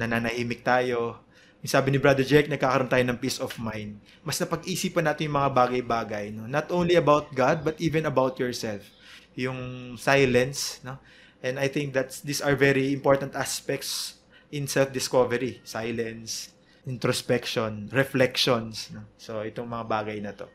nananahimik tayo. Yung sabi ni Brother Jake, nagkakaroon tayo ng peace of mind. Mas napag-isipan natin yung mga bagay-bagay, no? Not only about God, but even about yourself. Yung silence, no? And I think that's these are very important aspects in self-discovery. Silence, introspection, reflections. No? So, itong mga bagay na to.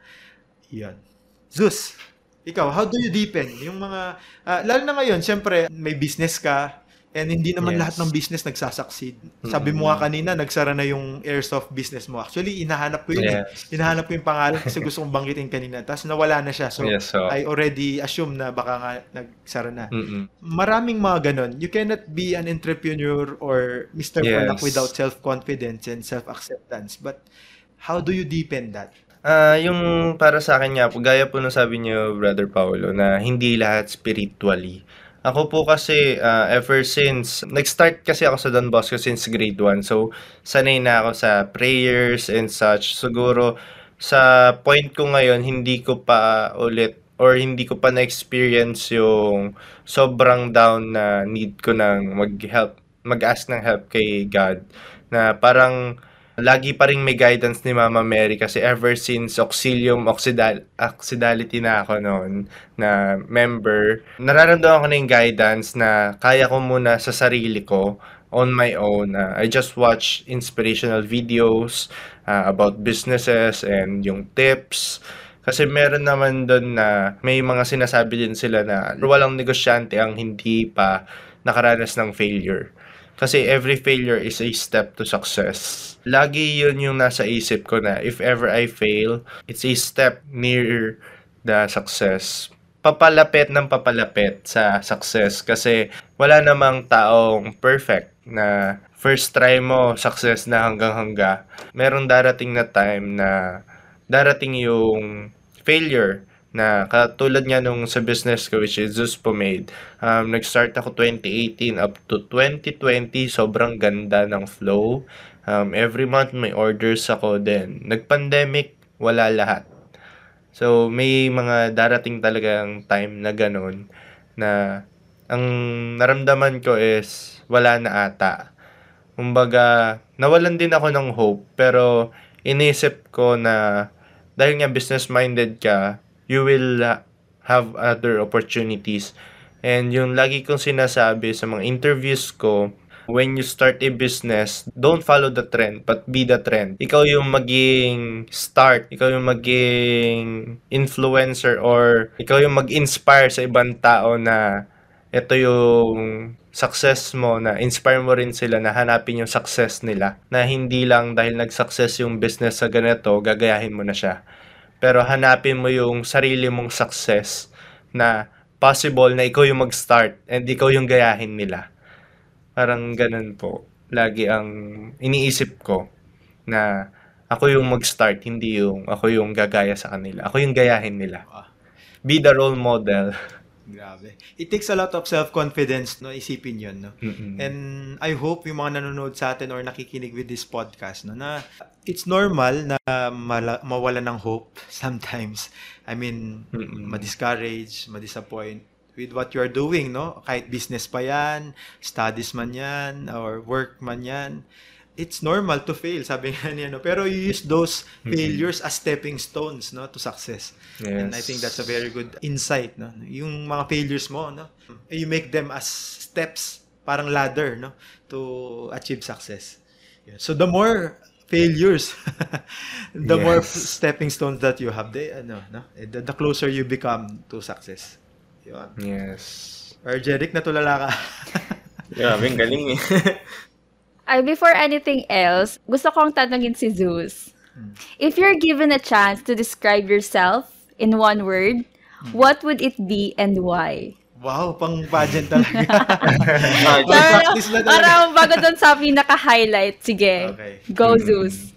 Yan. Zeus, ikaw, how do you deepen? Yung mga, uh, lalo na ngayon, syempre, may business ka, and hindi naman yes. lahat ng business nagsasucceed. Sabi mo nga kanina, nagsara na yung airsoft business mo. Actually, inahanap ko yun. Eh. Yes. Eh. Hinahanap ko yung pangalan kasi gusto kong banggitin kanina. Tapos nawala na siya. So, yes, so, I already assume na baka nga nagsara na. Mm-mm. Maraming mga ganon. You cannot be an entrepreneur or Mr. Yes. Polak without self-confidence and self-acceptance. But how do you deepen that? Ah, yung para sa akin nga po, gaya po nung sabi niyo, Brother Paulo, na hindi lahat spiritually. Ako po kasi, uh, ever since, nag-start kasi ako sa Don Bosco since grade 1. So, sanay na ako sa prayers and such. Siguro, sa point ko ngayon, hindi ko pa ulit or hindi ko pa na-experience yung sobrang down na need ko ng mag-help, mag-ask ng help kay God. Na parang, lagi pa rin may guidance ni Mama Mary kasi ever since Auxilium Oxidal Oxidality na ako noon na member, nararamdaman ko na yung guidance na kaya ko muna sa sarili ko on my own. Uh, I just watch inspirational videos uh, about businesses and yung tips. Kasi meron naman doon na may mga sinasabi din sila na walang negosyante ang hindi pa nakaranas ng failure. Kasi every failure is a step to success. Lagi yun yung nasa isip ko na if ever I fail, it's a step near the success. Papalapit ng papalapit sa success kasi wala namang taong perfect na first try mo, success na hanggang hangga. Meron darating na time na darating yung failure na katulad nga nung sa business ko which is Zeus Pomade, um, nag-start ako 2018 up to 2020, sobrang ganda ng flow. Um, every month may orders ako din. Nag-pandemic, wala lahat. So, may mga darating talagang time na ganun na ang naramdaman ko is wala na ata. Kumbaga, nawalan din ako ng hope pero inisip ko na dahil nga business-minded ka, you will uh, have other opportunities. And yung lagi kong sinasabi sa mga interviews ko, when you start a business, don't follow the trend, but be the trend. Ikaw yung maging start, ikaw yung maging influencer or ikaw yung mag-inspire sa ibang tao na ito yung success mo na inspire mo rin sila na hanapin yung success nila na hindi lang dahil nag-success yung business sa ganito, gagayahin mo na siya pero hanapin mo yung sarili mong success na possible na ikaw yung mag-start and ikaw yung gayahin nila. Parang ganun po. Lagi ang iniisip ko na ako yung mag-start, hindi yung ako yung gagaya sa kanila. Ako yung gayahin nila. Be the role model. Grabe. It takes a lot of self-confidence, no? Isipin yun, no? Mm-hmm. And I hope yung mga nanonood sa atin or nakikinig with this podcast, no? Na it's normal na mala- mawala ng hope sometimes. I mean, mm-hmm. ma-discourage, ma-disappoint with what you are doing, no? Kahit business pa yan, studies man yan, or work man yan it's normal to fail, sabi nga niya, no? Pero you use those failures as stepping stones, no? To success. Yes. And I think that's a very good insight, no? Yung mga failures mo, no? You make them as steps parang ladder, no? To achieve success. So the more failures, the more Yes. stepping stones that you have, they, ano, no? Eh, The, the closer you become to success. Yun. Yes. Or Jeric, natulala ka. Grabe, ang galing eh. Ay, before anything else, gusto kong tanungin si Zeus. If you're given a chance to describe yourself in one word, what would it be and why? wow, pang pageant talaga. Pang practice na talaga. Parang bago doon sa pinaka-highlight. Sige, Okay. go Zeus.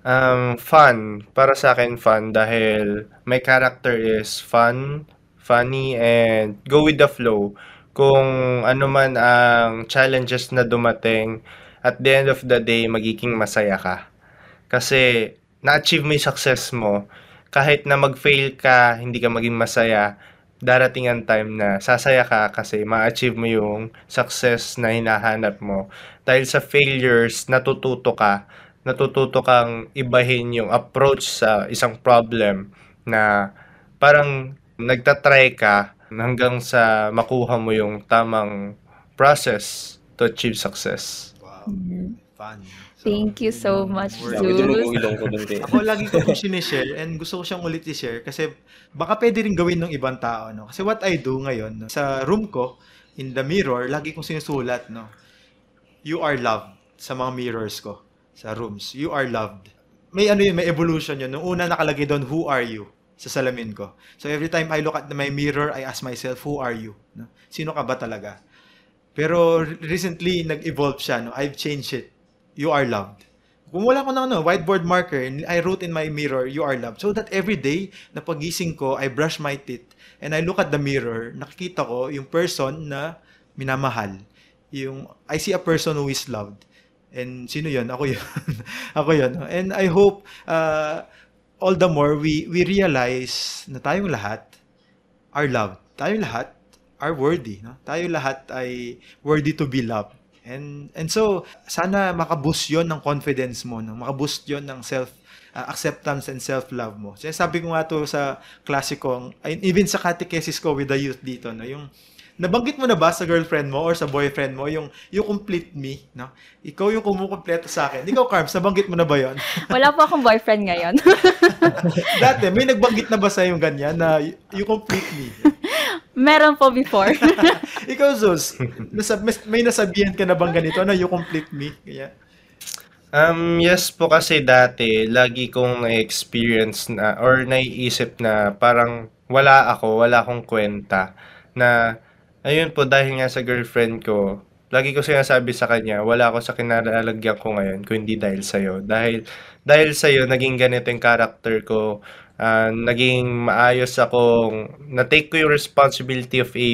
Um, fun. Para sa akin, fun dahil my character is fun, funny, and go with the flow. Kung ano man ang challenges na dumating, at the end of the day, magiging masaya ka. Kasi, na-achieve mo yung success mo, kahit na mag-fail ka, hindi ka maging masaya, darating ang time na sasaya ka kasi ma-achieve mo yung success na hinahanap mo. Dahil sa failures, natututo ka natututo kang ibahin yung approach sa isang problem na parang nagtatry ka hanggang sa makuha mo yung tamang process to achieve success. Wow. Fun. So, Thank you so much, kay. Ako lagi ko pong sinishare and gusto ko siyang ulit i-share kasi baka pwede rin gawin ng ibang tao. No? Kasi what I do ngayon, no, sa room ko, in the mirror, lagi kong sinusulat, no? You are loved sa mga mirrors ko, sa rooms. You are loved. May ano yun, may evolution yun. Nung una nakalagay doon, who are you? Sa salamin ko. So every time I look at my mirror, I ask myself, who are you? No? Sino ka ba talaga? Pero recently, nag-evolve siya. No? I've changed it. You are loved. Wala ko ng ano, whiteboard marker, and I wrote in my mirror, you are loved. So that every day, na pagising ko, I brush my teeth, and I look at the mirror, nakikita ko yung person na minamahal. Yung, I see a person who is loved. And sino yun? Ako yun. Ako no? And I hope, uh, all the more, we, we realize na tayong lahat are loved. Tayong lahat are worthy. No? Tayo lahat ay worthy to be loved. And and so sana makaboost 'yon ng confidence mo, no? Makaboost 'yon ng self uh, acceptance and self-love mo. Kasi sabi ko nga to sa klase ko, even sa catechesis ko with the youth dito, no, yung nabanggit mo na ba sa girlfriend mo or sa boyfriend mo yung you complete me, no? Ikaw yung kumukumpleto sa akin. Ikaw, Carms, nabanggit mo na ba 'yon? Wala po akong boyfriend ngayon. Dati may nagbanggit na ba sa yung ganyan na you, you complete me? Meron po before. Ikaw, Zos, nasab- may nasabihan ka na bang ganito na you complete me? Kaya, Um, yes po kasi dati, lagi kong na-experience na or naiisip na parang wala ako, wala akong kwenta. Na, ayun po, dahil nga sa girlfriend ko, lagi ko sinasabi sa kanya, wala ako sa kinalalagyan ko ngayon kung hindi dahil sa'yo. Dahil, dahil sa'yo, naging ganito yung character ko. Ah, naging maayos akong, na-take ko yung responsibility of a,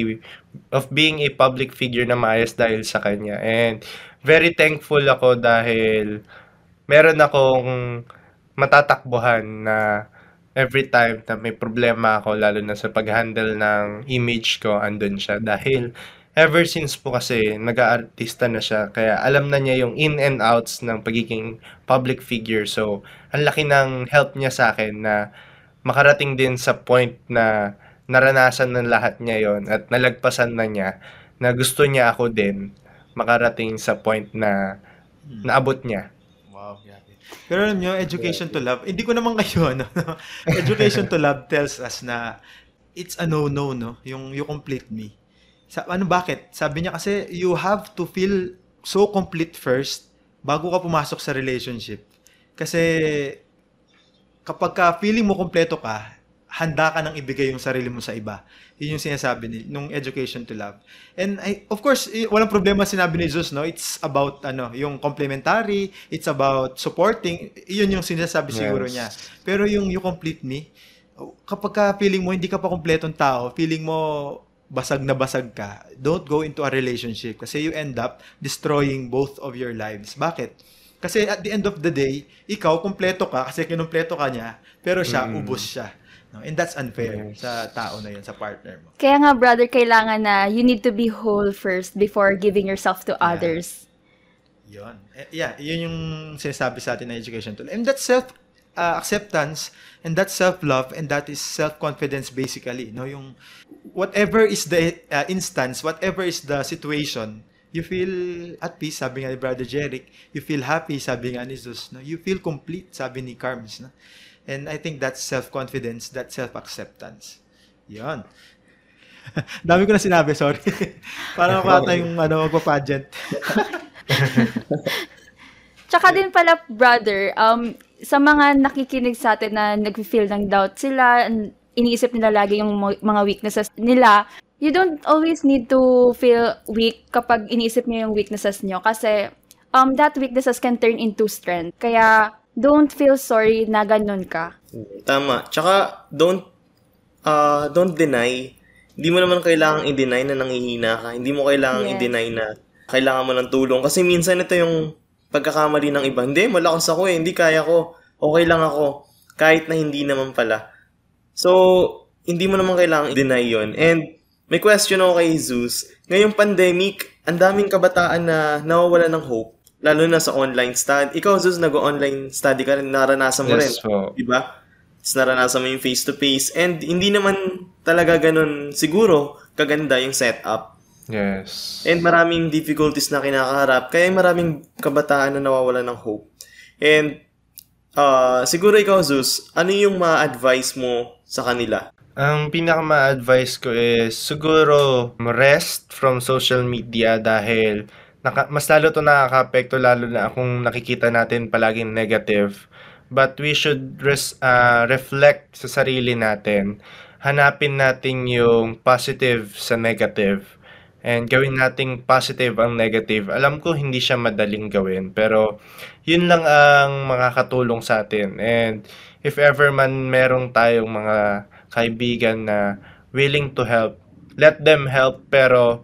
of being a public figure na maayos dahil sa kanya. And, very thankful ako dahil meron akong matatakbuhan na every time na may problema ako, lalo na sa pag-handle ng image ko, andun siya. Dahil ever since po kasi nag-aartista na siya, kaya alam na niya yung in and outs ng pagiging public figure. So, ang laki ng help niya sa akin na makarating din sa point na naranasan ng lahat niya yon at nalagpasan na niya na gusto niya ako din makarating sa point na naabot niya. Pero alam nyo, education to love, hindi ko naman kayo, ano, education to love tells us na it's a no-no, no? Yung you complete me. Sa, ano, bakit? Sabi niya kasi, you have to feel so complete first bago ka pumasok sa relationship. Kasi, kapag ka feeling mo kompleto ka, handa ka nang ibigay yung sarili mo sa iba. Yun yung sinasabi ni nung education to love. And I, of course, eh, walang problema sinabi ni Jesus, no? It's about ano, yung complementary, it's about supporting. Yun yung sinasabi siguro Yes. niya. Pero yung you complete me, kapag ka feeling mo hindi ka pa kompletong tao, feeling mo basag na basag ka, don't go into a relationship kasi you end up destroying both of your lives. Bakit? Kasi at the end of the day, ikaw kompleto ka kasi kinumpleto ka niya, pero siya Mm. ubos siya. No? And that's unfair Yes. sa tao na yun, sa partner mo. Kaya nga, brother, kailangan na you need to be whole first before giving yourself to Yeah. others. Yun. Eh, yeah, yun yung sinasabi sa atin na education tool. And that's self uh, acceptance and that's self-love and that is self-confidence basically, no? Yung whatever is the uh, instance, whatever is the situation, You feel at peace, sabi nga ni Brother Jeric. You feel happy, sabi nga ni Zeus. No? You feel complete, sabi ni Carms. No? And I think that's self-confidence, that's self-acceptance. Yan. Dami ko na sinabi, sorry. Parang ako ata yung ano, magpa-pageant. Tsaka din pala, brother, um, sa mga nakikinig sa atin na nag-feel ng doubt sila, n- iniisip nila lagi yung mga weaknesses nila, you don't always need to feel weak kapag iniisip niyo yung weaknesses niyo kasi um, that weaknesses can turn into strength. Kaya, don't feel sorry na ganun ka. Tama. Tsaka, don't, uh, don't deny. Hindi mo naman kailangang i-deny na nangihina ka. Hindi mo kailangang Yes. i-deny na kailangan mo ng tulong. Kasi minsan ito yung pagkakamali ng iba. Hindi, malakas ako eh. Hindi kaya ko. Okay lang ako. Kahit na hindi naman pala. So, hindi mo naman kailangang i-deny yon And, may question ako kay Zeus. Ngayong pandemic, ang daming kabataan na nawawala ng hope. Lalo na sa online study. Ikaw, Zeus, nag-online study ka rin. Naranasan mo rin. Yes po. Diba? Tapos naranasan mo yung face-to-face. And hindi naman talaga ganun siguro kaganda yung setup. Yes. And maraming difficulties na kinakaharap. Kaya maraming kabataan na nawawala ng hope. And uh, siguro ikaw, Zeus, ano yung ma-advise mo sa kanila? Ang pinaka ma-advise ko is siguro rest from social media dahil naka, mas lalo to nakaka-apekto lalo na kung nakikita natin palaging negative. But we should res, ah, reflect sa sarili natin. Hanapin natin yung positive sa negative. And gawin nating positive ang negative. Alam ko hindi siya madaling gawin, pero yun lang ang makakatulong sa atin. And if ever man merong tayong mga kaibigan na willing to help, let them help pero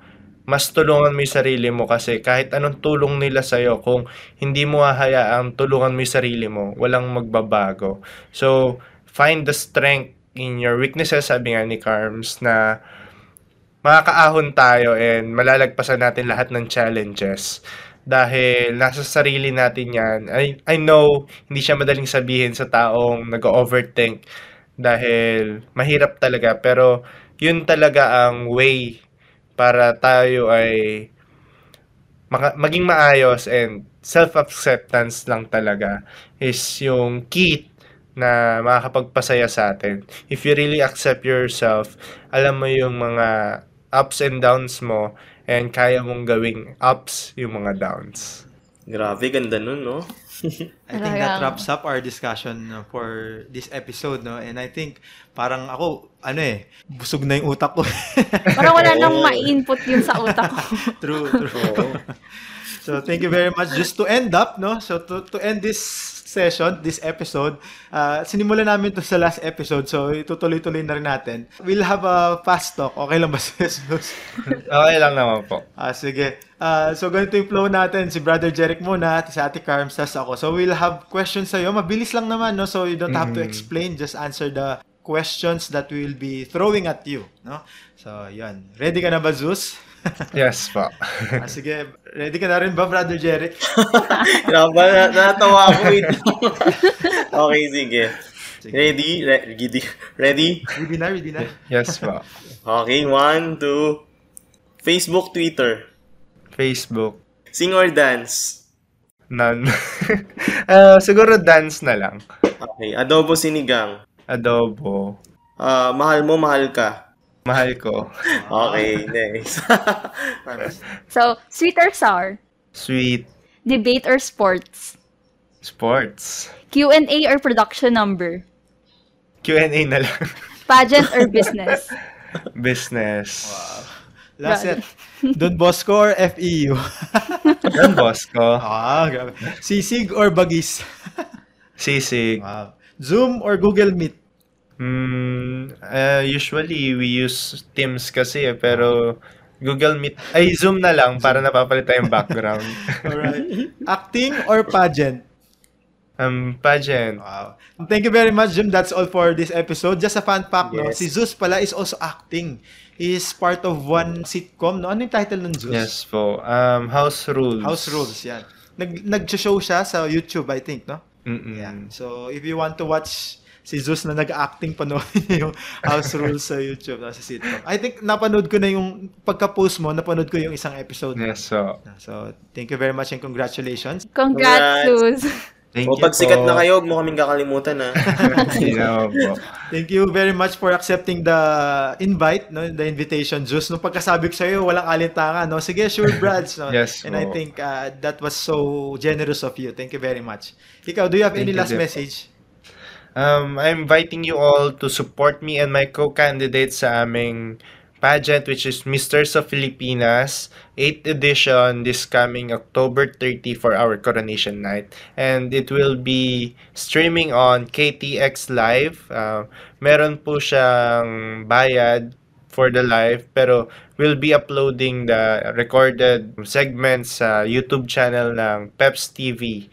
mas tulungan mo yung sarili mo kasi kahit anong tulong nila sa'yo, kung hindi mo hahayaang tulungan mo yung sarili mo, walang magbabago. So, find the strength in your weaknesses, sabi nga ni Carms, na makakaahon tayo and malalagpasan natin lahat ng challenges dahil nasa sarili natin yan. I, I know, hindi siya madaling sabihin sa taong nag-overthink dahil mahirap talaga pero yun talaga ang way para tayo ay maging maayos and self-acceptance lang talaga is yung key na makakapagpasaya sa atin. If you really accept yourself, alam mo yung mga ups and downs mo and kaya mong gawing ups yung mga downs. Grabe, ganda nun, no? I think that wraps up our discussion no, for this episode, no? And I think, parang ako, ano eh, busog na yung utak ko. Parang wala nang Oo. ma-input yun sa utak ko. true, true. so, thank you very much. Just to end up, no? So, to, to end this session, this episode, uh, sinimulan namin to sa last episode, so itutuloy-tuloy na rin natin. We'll have a fast talk. Okay lang ba, Jesus? Okay lang naman po. Ah, sige. Ah, so, ganito yung flow natin. Si Brother Jeric muna, si Ate Carms, tas ako. So, we'll have questions sa'yo. Mabilis lang naman, no? So, you don't have to explain. Just answer the questions that we'll be throwing at you, no? So, yan. Ready ka na ba, Zeus? Yes po. ah, sige. Ready ka na rin ba, Brother Jeric? Grabe, na- natawa ako. Lang. okay, sige. Ready? Re- ready? Ready? Ready na, ready na. Yes po. Okay, one, two. Facebook, Twitter. Facebook. Sing or dance? None. Ah, siguro dance na lang. Okay, adobo sinigang. Adobo. Ah, mahal mo, mahal ka. Mahal ko. Okay, next. So, sweet or sour? Sweet. Debate or sports? Sports. Q&A or production number? Q&A na lang. Pageant or business? Business. Last set. Don Bosco or FEU? Yan, boss ko. ah, grabe. Sisig or Bagis? Sisig. Wow. Zoom or Google Meet? Mm, uh, usually, we use Teams kasi eh, pero Google Meet, ay Zoom na lang para napapalitan yung background. Alright. Acting or pageant? um, pageant. Wow. Thank you very much, Jim. That's all for this episode. Just a fun fact, no? Yes. Si Zeus pala is also acting. He is part of one sitcom, no? Ano yung title ng Zeus? Yes po. Um, House Rules. House Rules, yan. Nag, nag-show siya sa YouTube, I think, no? Mm-mm. Yeah. So, if you want to watch si Zeus na nag-acting panoorin niya yung House Rules sa YouTube, no, sa sitcom. I think napanood ko na yung pagka-post mo, napanood ko yung isang episode. Yes, so, So, thank you very much and congratulations. Congrats, Congrats. Sus. thank O you pag sikat po. na kayo, huwag mo kaming kakalimutan ha. Thank you very much for accepting the invite, no, the invitation, Zeus. Nung pagkasabi ko sa'yo, walang alintangan, no? Sige, sure, Brads, no? Yes, And I po. think uh, that was so generous of you. Thank you very much. Ikaw, do you have any Thank you, last Jeff. message? Um, I'm inviting you all to support me and my co-candidates sa aming pageant which is Misters of Filipinas 8th edition this coming October 30 for our coronation night. And it will be streaming on KTX Live. Uh, meron po siyang bayad for the live pero we'll be uploading the recorded segments sa YouTube channel ng Peps TV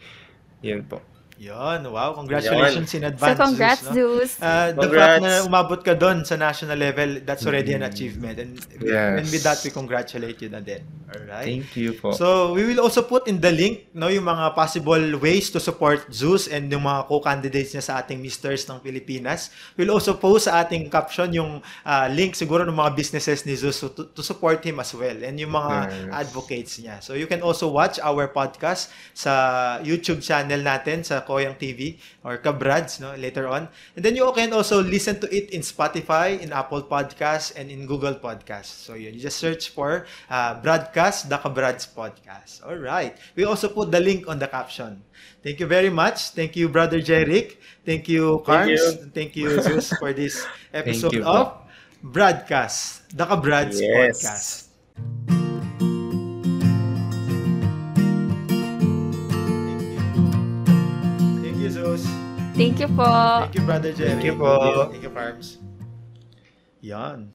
yun po Yon, wow, congratulations in So, advance, congrats, Zeus, no? Zeus. Uh, the fact Congrats. na umabot ka doon sa national level, that's already an achievement. And, Yes. and with that, we congratulate you na din. Alright? thank you po So, we will also put in the link, no, yung mga possible ways to support Zeus and yung mga co-candidates niya sa ating Misters ng Pilipinas. We'll also post sa ating caption yung uh, link siguro ng mga businesses ni Zeus to, to support him as well and yung mga Yes. advocates niya. So, you can also watch our podcast sa YouTube channel natin sa Koyang TV or Kabrads no, later on. And then you can also listen to it in Spotify, in Apple Podcasts, and in Google Podcasts. So yun, you just search for uh, Broadcast, the Kabrads Podcast. All right. We also put the link on the caption. Thank you very much. Thank you, Brother Jeric. Thank you, Thank Carms. you. Thank you, Zeus, for this episode you of. Broadcast, the Kabrads Yes. Podcast. Thank you po. Thank you, Brother Jerry. Thank you po. Thank you, Farms. Yan.